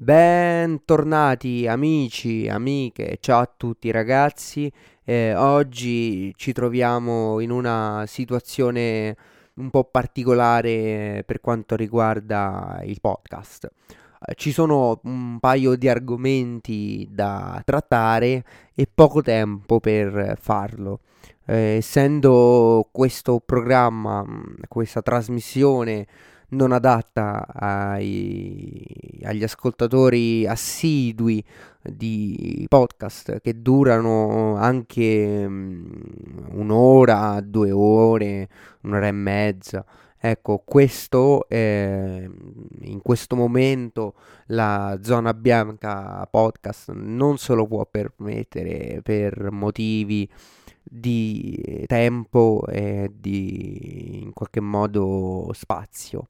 Bentornati amici, amiche, ciao a tutti ragazzi. Eh, oggi ci troviamo in una situazione un po' particolare per quanto riguarda il podcast. Eh, ci sono un paio di argomenti da trattare e poco tempo per farlo. Eh, essendo questo programma, questa trasmissione non adatta ai, agli ascoltatori assidui di podcast che durano anche um, un'ora, due ore, un'ora e mezza. Ecco, questo è, in questo momento la zona bianca podcast non se lo può permettere per motivi di tempo e di in qualche modo spazio.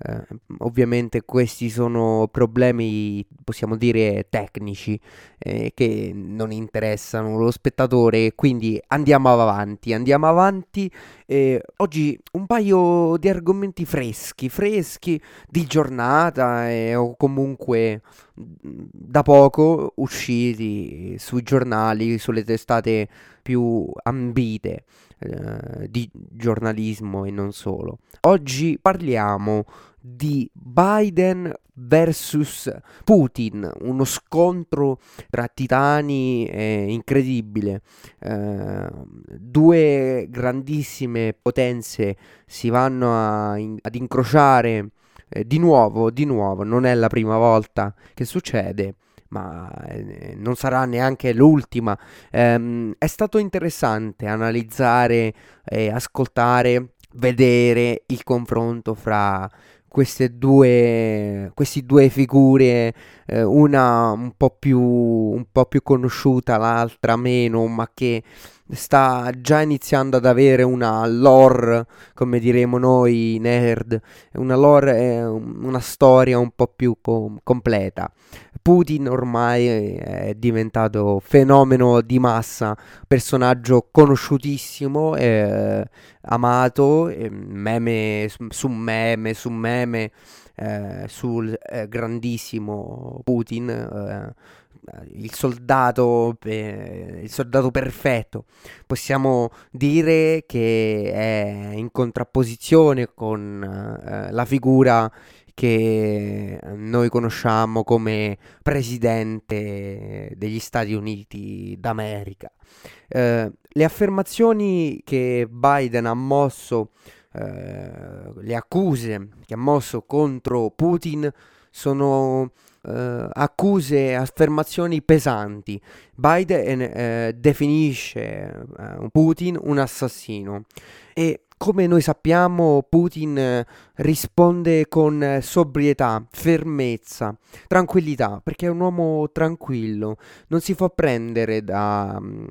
Eh, ovviamente questi sono problemi, possiamo dire, tecnici eh, che non interessano lo spettatore, quindi andiamo avanti, andiamo avanti. Eh, oggi un paio di argomenti freschi, freschi di giornata eh, o comunque da poco usciti sui giornali, sulle testate più ambite eh, di giornalismo e non solo. Oggi parliamo di Biden versus Putin, uno scontro tra titani eh, incredibile. Eh, due grandissime potenze si vanno a, in, ad incrociare eh, di nuovo, di nuovo, non è la prima volta che succede ma eh, non sarà neanche l'ultima. Eh, è stato interessante analizzare, eh, ascoltare, vedere il confronto fra due, queste due figure, eh, una un po, più, un po' più conosciuta, l'altra meno, ma che sta già iniziando ad avere una lore, come diremo noi nerd, una lore, una storia un po' più com- completa. Putin ormai è diventato fenomeno di massa, personaggio conosciutissimo, eh, amato, eh, meme su meme su meme eh, sul eh, grandissimo Putin eh, il soldato, eh, il soldato perfetto. Possiamo dire che è in contrapposizione con eh, la figura che noi conosciamo come presidente degli Stati Uniti d'America. Eh, le affermazioni che Biden ha mosso, eh, le accuse che ha mosso contro Putin sono eh, accuse, affermazioni pesanti. Biden eh, definisce eh, Putin un assassino e come noi sappiamo, Putin eh, risponde con sobrietà, fermezza, tranquillità, perché è un uomo tranquillo, non si fa prendere da, mm,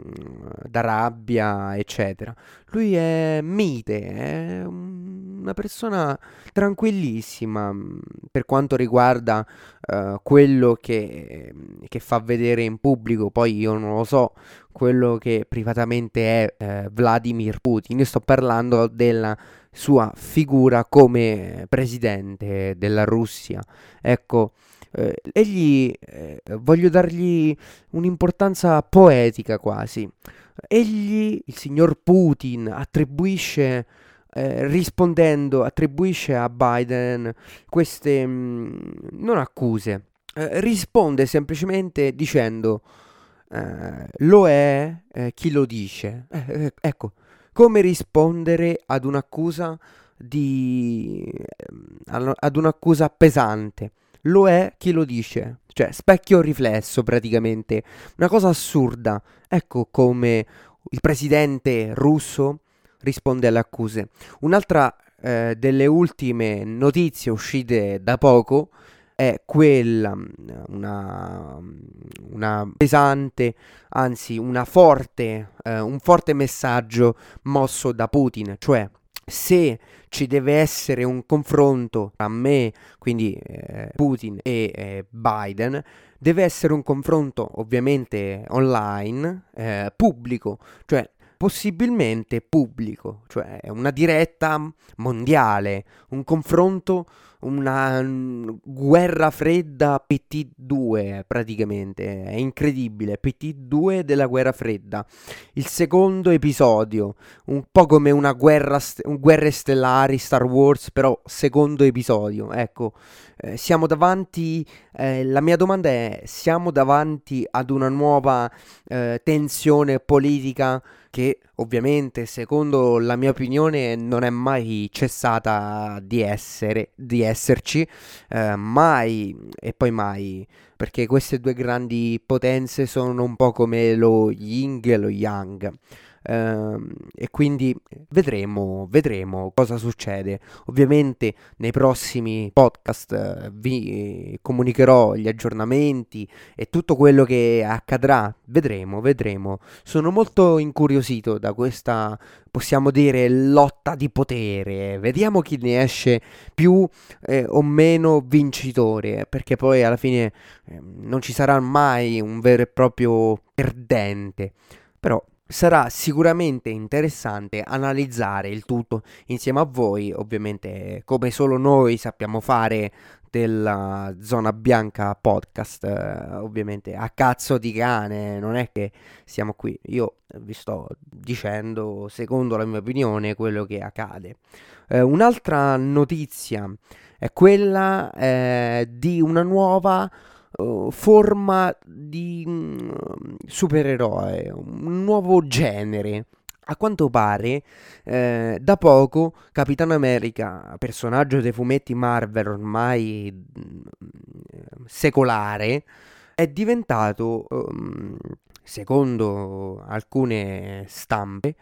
da rabbia, eccetera. Lui è mite, è una persona tranquillissima mm, per quanto riguarda uh, quello che, che, fa vedere in pubblico, poi io non lo so quello che privatamente è uh, Vladimir Putin, io sto parlando della sua figura come presidente della Russia. Ecco, eh, egli eh, voglio dargli un'importanza poetica quasi. Egli, il signor Putin, attribuisce eh, rispondendo, attribuisce a Biden queste mh, mm, non accuse, eh, risponde semplicemente dicendo eh, lo è eh, chi lo dice. Ecco, come rispondere ad un'accusa di ehm, ad un'accusa pesante. Lo è chi lo dice, cioè specchio riflesso praticamente, una cosa assurda. Ecco come il presidente russo risponde alle accuse. Un'altra eh, delle ultime notizie uscite da poco è quella, una, una pesante, anzi una forte, eh, un forte messaggio mosso da Putin, cioè se ci deve essere un confronto tra me, quindi eh, Putin e eh, Biden, deve essere un confronto ovviamente online, eh, pubblico, cioè possibilmente pubblico, cioè una diretta mondiale, un confronto una mm, guerra fredda PT2 praticamente, è incredibile, PT2 della guerra fredda, il secondo episodio, un po' come una guerra, st- guerre stellari Star Wars, però secondo episodio, ecco, eh, siamo davanti, eh, la mia domanda è, siamo davanti ad una nuova eh, tensione politica che ovviamente secondo la mia opinione non è mai cessata di essere, di esserci, eh, mai e poi mai, perché queste due grandi potenze sono un po' come lo yin e lo yang. Uh, e quindi vedremo, vedremo cosa succede. Ovviamente nei prossimi podcast uh, vi comunicherò gli aggiornamenti e tutto quello che accadrà. Vedremo, vedremo. Sono molto incuriosito da questa, possiamo dire, lotta di potere. Vediamo chi ne esce più eh, o meno vincitore, perché poi alla fine eh, non ci sarà mai un vero e proprio perdente. Però Sarà sicuramente interessante analizzare il tutto insieme a voi, ovviamente come solo noi sappiamo fare della Zona Bianca podcast, eh, ovviamente a cazzo di cane, non è che siamo qui, io vi sto dicendo secondo la mia opinione quello che accade. Eh, un'altra notizia è quella eh, di una nuova uh, forma di um, supereroe, un nuovo genere. A quanto pare, eh, da poco Capitano America, personaggio dei fumetti Marvel ormai mm, secolare, è diventato, um, secondo alcune stampe,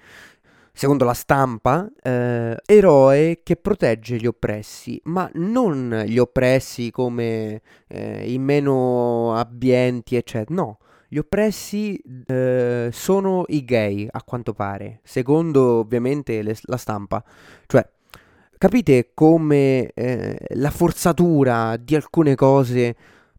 secondo la stampa, eh, eroe che protegge gli oppressi, ma non gli oppressi come eh, i meno abbienti, eccetera. No, gli oppressi eh, sono i gay, a quanto pare, secondo ovviamente le, la stampa. Cioè, capite come eh, la forzatura di alcune cose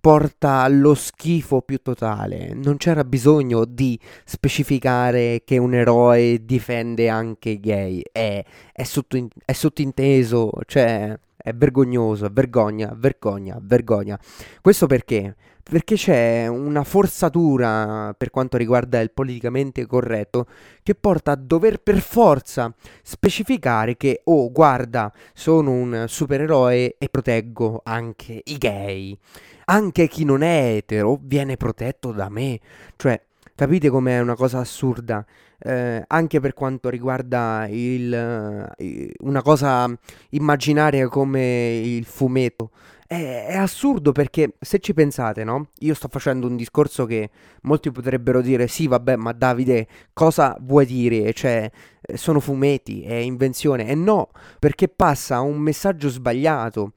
porta allo schifo più totale. Non c'era bisogno di specificare che un eroe difende anche i gay. È, è, sotto, è sottinteso, cioè è vergognoso, vergogna, vergogna, vergogna. Questo perché? Perché c'è una forzatura per quanto riguarda il politicamente corretto che porta a dover per forza specificare che, oh, guarda, sono un supereroe e proteggo anche i gay. Anche chi non è etero viene protetto da me. Cioè, capite com'è una cosa assurda? Eh, anche per quanto riguarda il, uh, una cosa immaginaria come il fumetto. È, è, assurdo perché se ci pensate, no? Io sto facendo un discorso che molti potrebbero dire: sì, vabbè, ma Davide, cosa vuoi dire? Cioè, eh, sono fumetti, è invenzione. E no, perché passa un messaggio sbagliato.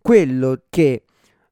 Quello che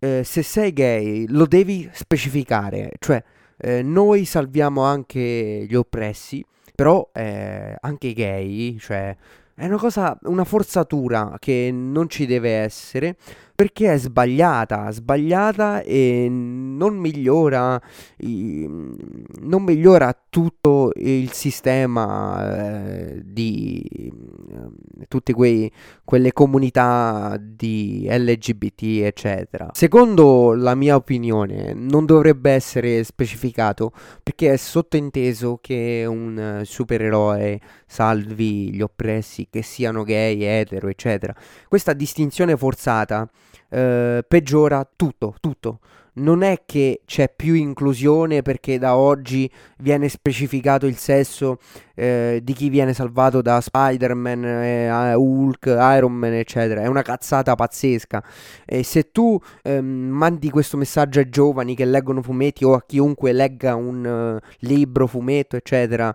eh, se sei gay lo devi specificare, cioè eh, noi salviamo anche gli oppressi, però eh, anche i gay, cioè è una cosa, una forzatura che non ci deve essere perché è sbagliata, sbagliata e non migliora, non migliora tutto il sistema eh, di eh, tutte quelle comunità di LGBT, eccetera. Secondo la mia opinione, non dovrebbe essere specificato perché è sottointeso che un supereroe salvi gli oppressi, che siano gay, etero, eccetera. Questa distinzione forzata eh, peggiora tutto, tutto. Non è che c'è più inclusione perché da oggi viene specificato il sesso eh, di chi viene salvato da Spider-Man, eh, Hulk, Iron Man, eccetera. È una cazzata pazzesca. E se tu ehm, mandi questo messaggio ai giovani che leggono fumetti o a chiunque legga un uh, libro, fumetto, eccetera,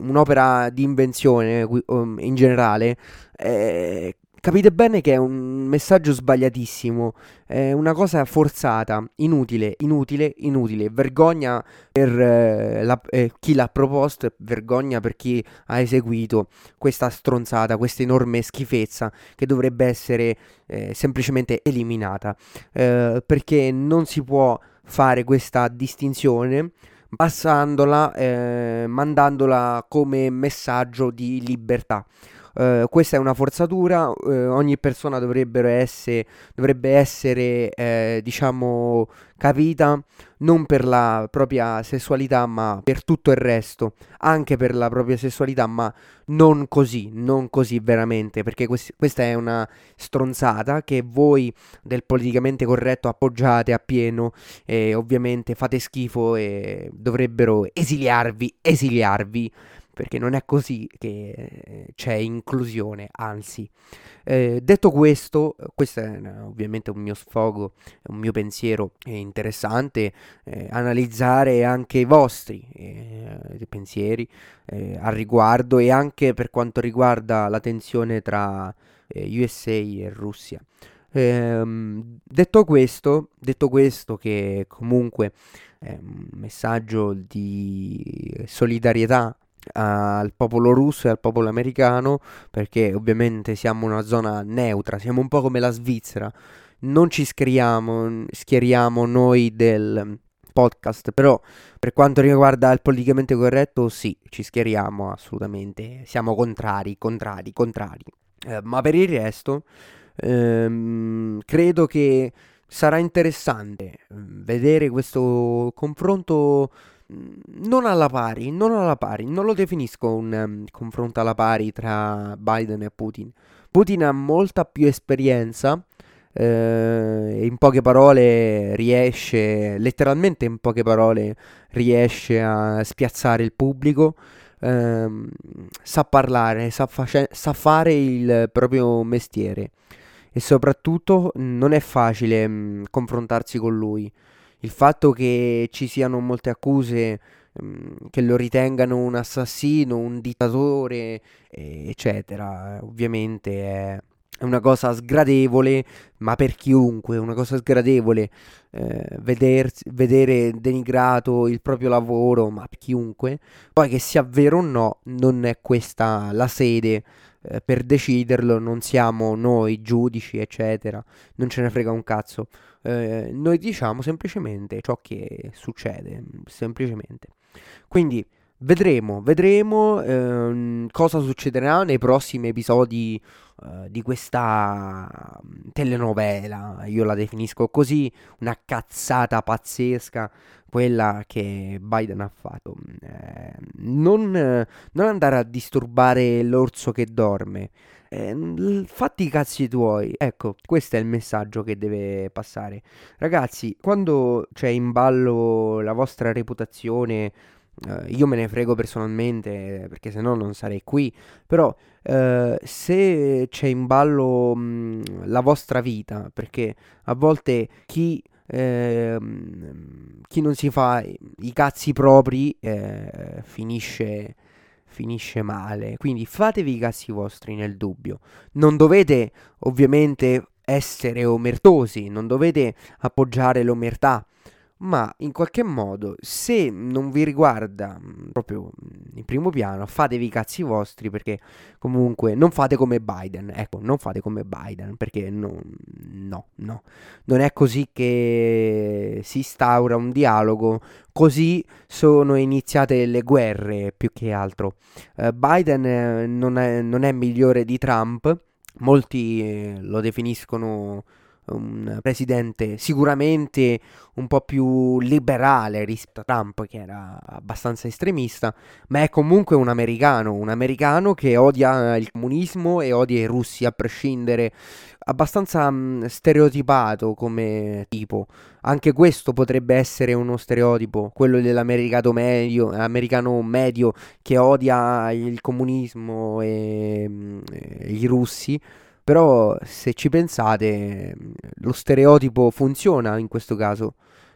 un'opera di invenzione um, in generale, eh, Capite bene che è un messaggio sbagliatissimo, è una cosa forzata, inutile, inutile, inutile. Vergogna per eh, la, eh, chi l'ha proposto vergogna per chi ha eseguito questa stronzata, questa enorme schifezza che dovrebbe essere eh, semplicemente eliminata. Eh, perché non si può fare questa distinzione passandola, eh, mandandola come messaggio di libertà. Uh, questa è una forzatura, uh, ogni persona essere, dovrebbe essere, eh, diciamo, capita non per la propria sessualità, ma per tutto il resto, anche per la propria sessualità, ma non così, non così veramente, perché quest- questa è una stronzata che voi del politicamente corretto appoggiate appieno e ovviamente fate schifo e dovrebbero esiliarvi, esiliarvi perché non è così che eh, c'è inclusione, anzi. Eh, detto questo, questo è ovviamente un mio sfogo, un mio pensiero interessante, eh, analizzare anche i vostri eh, pensieri eh, al riguardo e anche per quanto riguarda la tensione tra eh, USA e Russia. Ehm, detto questo, detto questo che comunque è un messaggio di solidarietà al popolo russo e al popolo americano perché ovviamente siamo una zona neutra, siamo un po' come la Svizzera, non ci schieriamo, schieriamo noi del podcast, però per quanto riguarda il politicamente corretto sì, ci schieriamo assolutamente, siamo contrari, contrari, contrari. Eh, ma per il resto ehm, credo che sarà interessante mm, vedere questo confronto non alla pari, non alla pari, non lo definisco un um, confronto alla pari tra Biden e Putin. Putin ha molta più esperienza eh, in poche parole riesce, letteralmente in poche parole riesce a spiazzare il pubblico, ehm, sa parlare, sa, face- sa fare il proprio mestiere. E soprattutto non è facile mh, mm, confrontarsi con lui il fatto che ci siano molte accuse um, che lo ritengano un assassino, un dittatore, eccetera, ovviamente è una cosa sgradevole, ma per chiunque, una cosa sgradevole eh, vedersi, vedere denigrato il proprio lavoro, ma per chiunque. Poi che sia vero o no, non è questa la sede eh, per deciderlo, non siamo noi giudici, eccetera, non ce ne frega un cazzo. Eh, noi diciamo semplicemente ciò che succede, semplicemente. Quindi vedremo, vedremo ehm, cosa succederà nei prossimi episodi eh, di questa mm, telenovela, io la definisco così, una cazzata pazzesca, quella che Biden ha fatto. Eh, non, non andare a disturbare l'orso che dorme. Eh, fatti i cazzi tuoi. Ecco, questo è il messaggio che deve passare. Ragazzi, quando c'è in ballo la vostra reputazione, eh, io me ne frego personalmente perché se no non sarei qui. Però eh, se c'è in ballo mh, la vostra vita, perché a volte chi eh, chi non si fa i cazzi propri eh, finisce finisce male. Quindi fatevi i cazzi vostri nel dubbio. Non dovete ovviamente essere omertosi, non dovete appoggiare l'omertà ma in qualche modo se non vi riguarda mm, proprio mm, in primo piano fatevi i cazzi vostri perché comunque non fate come Biden. Ecco non fate come Biden perché no no no. Non è così che si instaura un dialogo così sono iniziate le guerre più che altro. Uh, Biden eh, non, è, non, è, migliore di Trump. Molti eh, lo definiscono un presidente sicuramente un po' più liberale rispetto a Trump che era abbastanza estremista, ma è comunque un americano, un americano che odia il comunismo e odia i russi a prescindere, abbastanza mh, stereotipato come tipo. Anche questo potrebbe essere uno stereotipo, quello dell'americano medio, americano medio che odia il comunismo e, mh, e i russi però se ci pensate, lo stereotipo funziona in questo caso.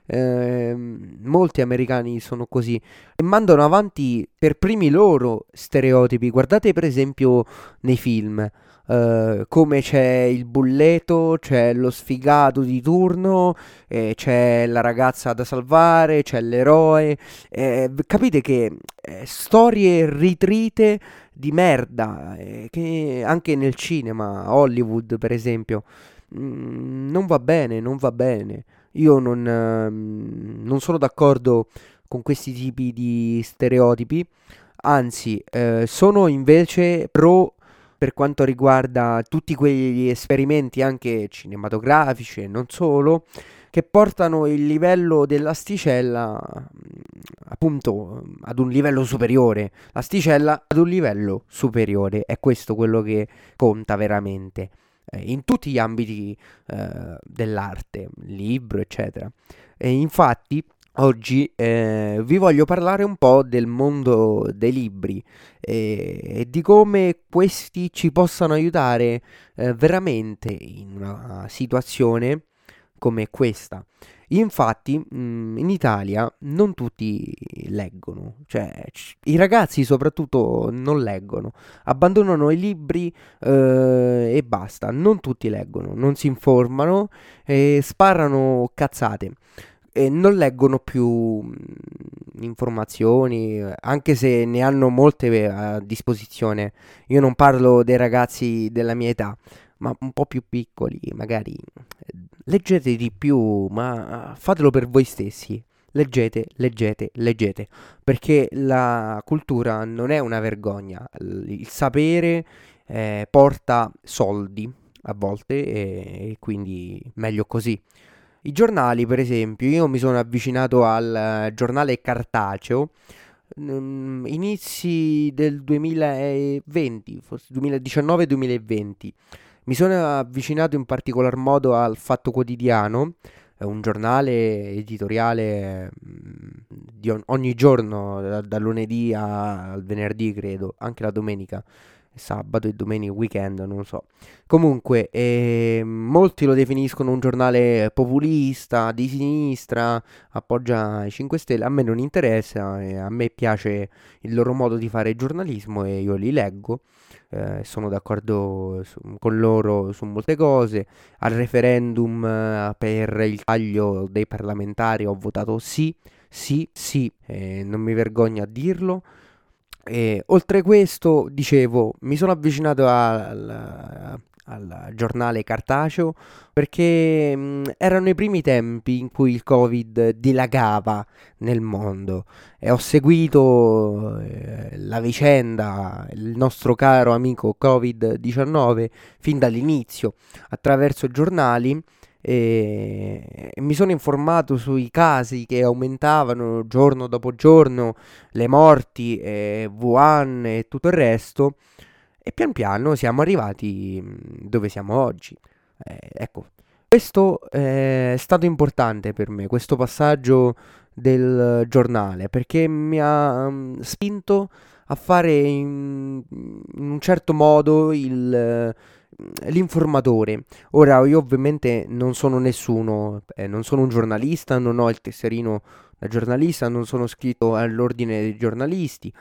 Eh, molti americani sono così e mandano avanti per primi loro stereotipi. Guardate per esempio nei film. Uh, come c'è il bulleto, c'è lo sfigato di turno, eh, c'è la ragazza da salvare, c'è l'eroe. Eh, capite che eh, storie ritrite di merda eh, che anche nel cinema, Hollywood per esempio, mh, mm, non va bene, non va bene. Io non, uh, non sono d'accordo con questi tipi di stereotipi, anzi eh, sono invece pro per quanto riguarda tutti quegli esperimenti anche cinematografici e non solo, che portano il livello dell'asticella appunto ad un livello superiore, l'asticella ad un livello superiore, è questo quello che conta veramente eh, in tutti gli ambiti eh, dell'arte, libro, eccetera. E infatti Oggi eh, vi voglio parlare un po' del mondo dei libri e, e di come questi ci possano aiutare eh, veramente in una situazione come questa. Infatti, mm, in Italia non tutti leggono, cioè i ragazzi soprattutto non leggono, abbandonano i libri eh, e basta, non tutti leggono, non si informano e sparano cazzate e non leggono più mm, informazioni, anche se ne hanno molte eh, a disposizione. Io non parlo dei ragazzi della mia età, ma un po' più piccoli, magari leggete di più, ma fatelo per voi stessi. Leggete, leggete, leggete, perché la cultura non è una vergogna, il sapere eh, porta soldi a volte e, e quindi meglio così. I giornali, per esempio, io mi sono avvicinato al giornale cartaceo mm, inizi del 2020, forse 2019-2020. Mi sono avvicinato in particolar modo al Fatto Quotidiano, un giornale editoriale mm, di ogni giorno, da, da lunedì al venerdì credo, anche la domenica sabato e domenica, weekend, non so. Comunque, eh, molti lo definiscono un giornale populista, di sinistra, appoggia i 5 Stelle. A me non interessa, eh, a me piace il loro modo di fare giornalismo e io li leggo. Eh, sono d'accordo su, con loro su molte cose. Al referendum eh, per il taglio dei parlamentari ho votato sì, sì, sì, eh, non mi vergogno a dirlo. E, oltre questo, dicevo, mi sono avvicinato al, al giornale cartaceo perché mh, erano i primi tempi in cui il Covid dilagava nel mondo. E ho seguito eh, la vicenda, il nostro caro amico Covid-19 fin dall'inizio attraverso giornali e, mi sono informato sui casi che aumentavano giorno dopo giorno, le morti, eh, Wuhan e tutto il resto, e pian piano siamo arrivati dove siamo oggi. Eh, ecco, questo è stato importante per me, questo passaggio del giornale, perché mi ha um, spinto a fare in, in un certo modo il l'informatore. Ora, io ovviamente non sono nessuno, eh, non sono un giornalista, non ho il tesserino da giornalista, non sono scritto all'ordine dei giornalisti,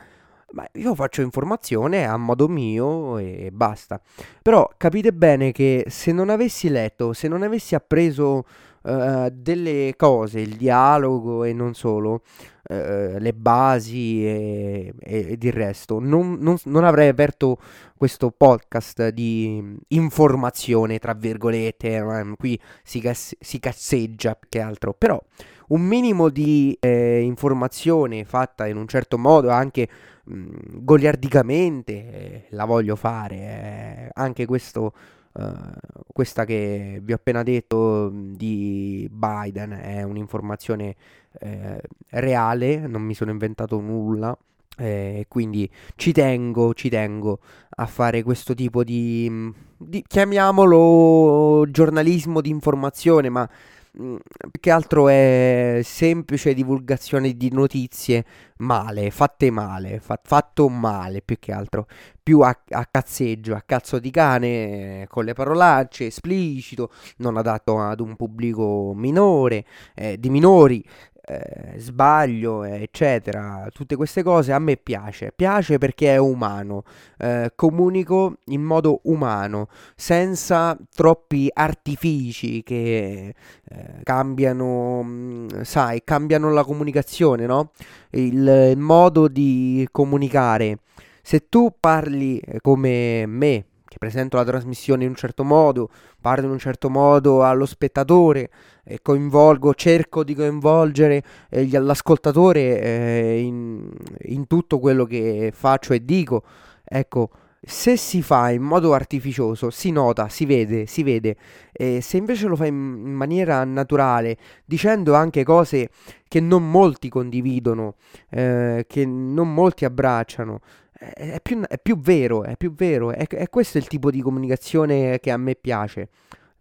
ma io faccio informazione a modo mio e basta. Però capite bene che se non avessi letto, se non avessi appreso uh, delle cose, il dialogo e non solo, uh, le basi e, e, ed il resto, non, non, non, avrei aperto questo podcast di informazione, tra virgolette, eh, qui si, cass- si cazzeggia più che altro, però un minimo di eh, informazione fatta in un certo modo, anche mh, goliardicamente, eh, la voglio fare, eh, anche questo Uh, questa che vi ho appena detto di Biden è un'informazione eh, reale, non mi sono inventato nulla. Eh, quindi ci tengo, ci tengo a fare questo tipo di, di chiamiamolo giornalismo di informazione, ma Più che altro è semplice divulgazione di notizie male, fatte male, fa- fatto male più che altro, più a, a cazzeggio, a cazzo di cane, con le parolacce, esplicito, non adatto ad un pubblico minore, eh, di minori, eh, sbaglio, eccetera, tutte queste cose a me piace, piace perché è umano, eh, comunico in modo umano, senza troppi artifici che eh, cambiano, mm, sai, cambiano la comunicazione, no? Il, il modo di comunicare. Se tu parli eh, come me, che presento la trasmissione in un certo modo, parlo in un certo modo allo spettatore, e coinvolgo, cerco di coinvolgere eh, l'ascoltatore eh, in, in, tutto quello che faccio e dico. Ecco, se si fa in modo artificioso, si nota, si vede, si vede. E se invece lo fai in maniera naturale, dicendo anche cose che non molti condividono, eh, che non molti abbracciano, è più, è più vero, è più vero. È, è questo il tipo di comunicazione che a me piace.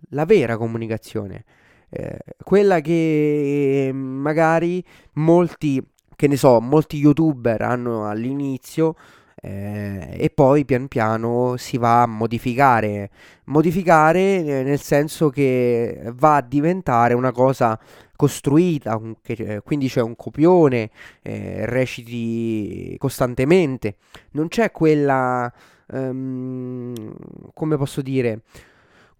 La vera comunicazione. Eh, quella che magari molti, che ne so, molti youtuber hanno all'inizio eh, e poi pian piano si va a modificare. Modificare eh, nel senso che va a diventare una cosa costruita, che, quindi c'è un copione, eh, reciti costantemente. Non c'è quella, um, come posso dire,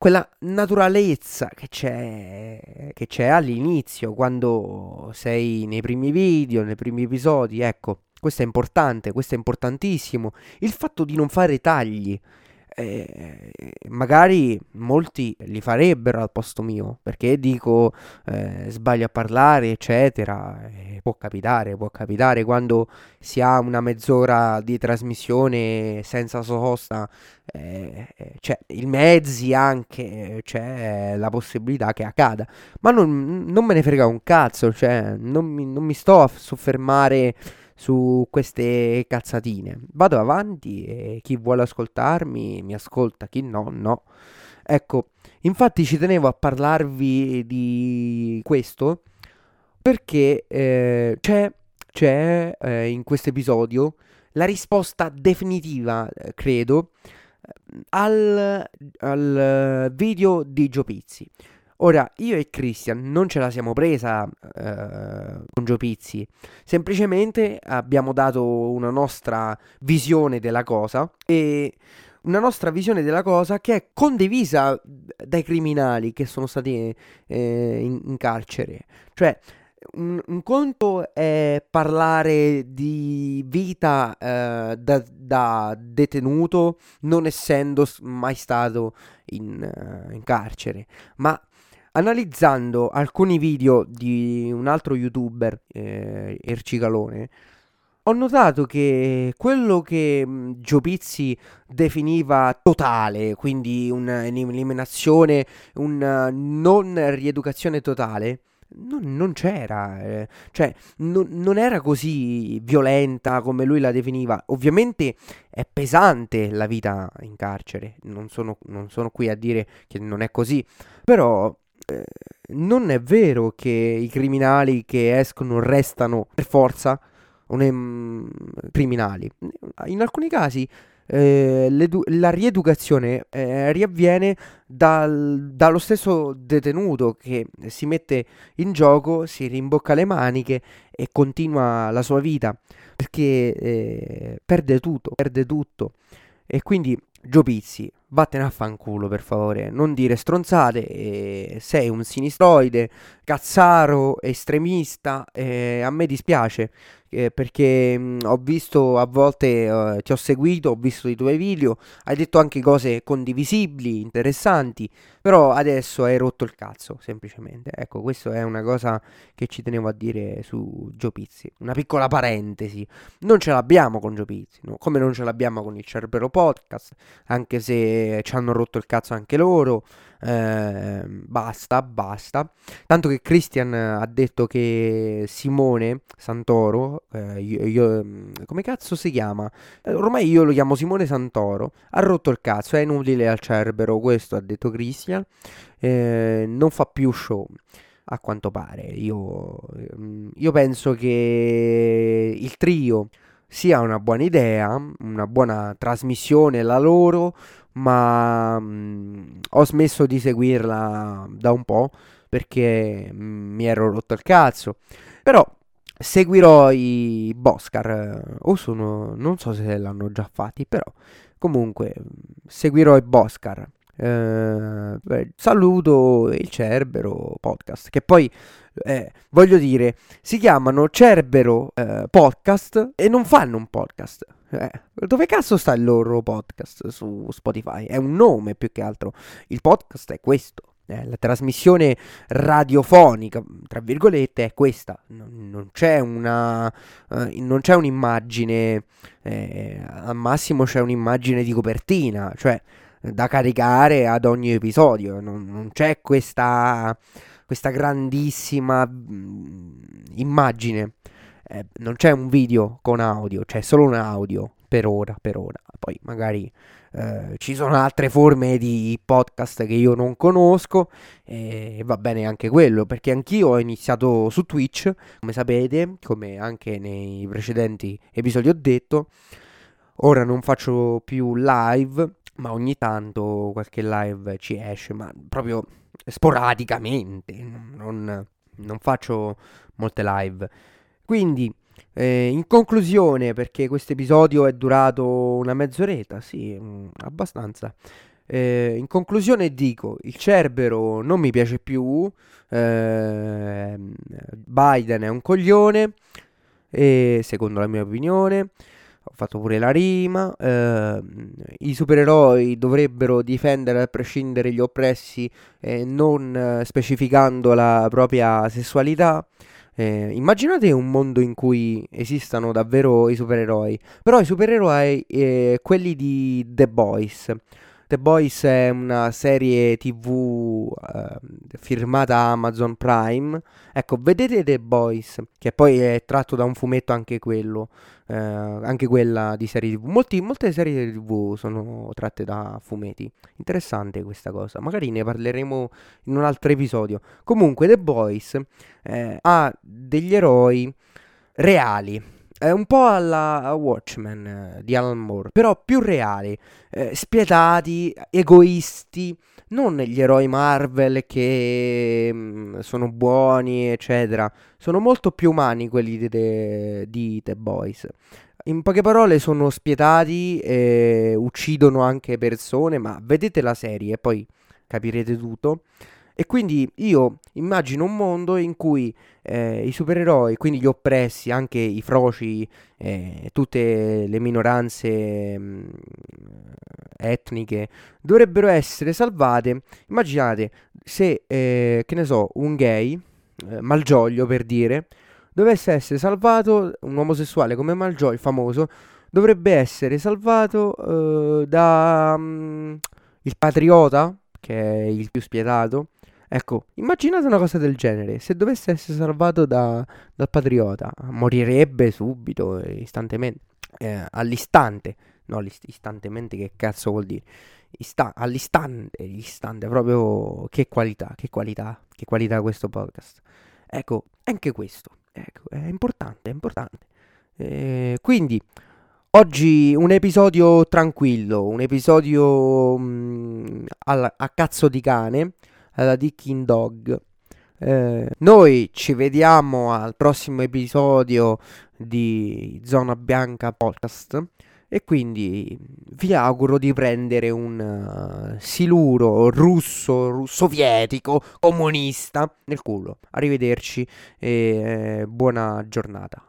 quella naturalezza che c'è, che c'è all'inizio, quando sei nei primi video, nei primi episodi, ecco. Questo è importante, questo è importantissimo. Il fatto di non fare tagli. Eh, magari molti li farebbero al posto mio perché dico eh, sbaglio a parlare eccetera eh, può capitare può capitare quando si ha una mezz'ora di trasmissione senza sosta eh, eh, c'è i mezzi anche c'è la possibilità che accada. Ma non, non me ne frega un cazzo cioè non mi, non mi sto a soffermare su queste cazzatine. Vado avanti e chi vuole ascoltarmi mi ascolta, chi no, no. Ecco, infatti ci tenevo a parlarvi di questo perché eh, c'è, c'è eh, in questo episodio la risposta definitiva, eh, credo, al, al video di Gio Pizzi. Ora, io e Christian non ce la siamo presa eh, con Gio Pizzi, semplicemente abbiamo dato una nostra visione della cosa e una nostra visione della cosa che è condivisa dai criminali che sono stati eh, in, in, carcere. Cioè, un, un, conto è parlare di vita eh, da, da, detenuto non essendo mai stato in, uh, in carcere, ma analizzando alcuni video di un altro youtuber, eh, Ercicalone, ho notato che quello che mm, Gio Pizzi definiva totale, quindi un'eliminazione, una non rieducazione totale, non, non c'era, eh. cioè non, non, era così violenta come lui la definiva. Ovviamente è pesante la vita in carcere, non sono, non sono qui a dire che non è così, però eh, non è vero che i criminali che escono restano per forza un, criminali. In alcuni casi eh, la rieducazione eh, riavviene dal, dallo stesso detenuto che si mette in gioco, si rimbocca le maniche e continua la sua vita perché eh, perde tutto, perde tutto. E quindi Gio Pizzi, vattene a fanculo per favore, non dire stronzate, eh, sei un sinistroide, cazzaro, estremista, eh, a me dispiace eh, perché mh, ho visto a volte, eh, ti ho seguito, ho visto i tuoi video, hai detto anche cose condivisibili, interessanti, però adesso hai rotto il cazzo, semplicemente. Ecco, questa è una cosa che ci tenevo a dire su Gio Pizzi. Una piccola parentesi. Non ce l'abbiamo con Gio Pizzi, no? come non ce l'abbiamo con il Cerbero Podcast, anche se ci hanno rotto il cazzo anche loro. Eh, basta, basta. Tanto che Christian ha detto che Simone Santoro, eh, io, io, come cazzo si chiama? Eh, ormai io lo chiamo Simone Santoro. Ha rotto il cazzo, è inutile al Cerbero, questo ha detto Christian. Eh, non fa più show a quanto pare. Io, io, penso che il trio sia una buona idea, una buona trasmissione la loro, ma mh, mm, ho smesso di seguirla da un po' perché mh, mm, mi ero rotto il cazzo. Però seguirò i Boscar, o sono, non so se l'hanno già fatti, però comunque seguirò i Boscar. Eh, beh, saluto il Cerbero podcast, che poi eh, voglio dire, si chiamano Cerbero eh, podcast e non fanno un podcast. Eh, dove cazzo sta il loro podcast su Spotify? È un nome più che altro. Il podcast è questo. Eh, la trasmissione radiofonica, tra virgolette, è questa. Non, non c'è una. Uh, non c'è un'immagine. Eh, al massimo c'è un'immagine di copertina, cioè da caricare ad ogni episodio. Non, non c'è questa. Questa grandissima mh, mm, immagine. Eh, non c'è un video con audio, c'è solo un audio per ora, per ora. Poi magari eh, ci sono altre forme di podcast che io non conosco e va bene anche quello perché anch'io ho iniziato su Twitch, come sapete, come anche nei precedenti episodi ho detto. Ora non faccio più live, ma ogni tanto qualche live ci esce, ma proprio sporadicamente, non, non faccio molte live. Quindi eh, in conclusione, perché questo episodio è durato una mezz'oretta, sì, mm, abbastanza. Eh, in conclusione dico, il Cerbero non mi piace più, eh, Biden è un coglione, secondo la mia opinione, ho fatto pure la rima, eh, i supereroi dovrebbero difendere a prescindere gli oppressi non eh, specificando la propria sessualità. Eh, immaginate un mondo in cui esistano davvero i supereroi, però i supereroi, eh, quelli di The Boys. The Boys è una serie tv eh, firmata Amazon Prime. Ecco, vedete The Boys, che poi è tratto da un fumetto anche quello, eh, anche quella di serie tv. Molti, molte serie tv sono tratte da fumetti. Interessante questa cosa. Magari ne parleremo in un altro episodio. Comunque, The Boys eh, ha degli eroi reali è un po' alla Watchmen eh, di Alan Moore, però più reali, eh, spietati, egoisti, non gli eroi Marvel che mh, mm, sono buoni, eccetera. Sono molto più umani quelli di, de, di The Boys. In poche parole sono spietati, eh, uccidono anche persone, ma vedete la serie e poi capirete tutto. E quindi io immagino un mondo in cui eh, i supereroi, quindi gli oppressi, anche i froci, eh, tutte le minoranze mh, mm, etniche, dovrebbero essere salvate. Immaginate se, eh, che ne so, un gay, eh, Malgioglio per dire, dovesse essere salvato, un omosessuale come Malgioglio, famoso, dovrebbe essere salvato eh, da um, il patriota, che è il più spietato, Ecco, immaginate una cosa del genere, se dovesse essere salvato da, dal patriota, morirebbe subito, istantemente, eh, all'istante, no, istantemente che cazzo vuol dire? Ista- all'istante, istante, proprio che qualità, che qualità, che qualità questo podcast. Ecco, anche questo, ecco, è importante, è importante. Eh, quindi, oggi un episodio tranquillo, un episodio mh, mm, alla, a cazzo di cane alla Dicking Dog. Eh, noi ci vediamo al prossimo episodio di Zona Bianca Podcast e quindi vi auguro di prendere un uh, siluro russo, ru- sovietico, comunista nel culo. Arrivederci e eh, buona giornata.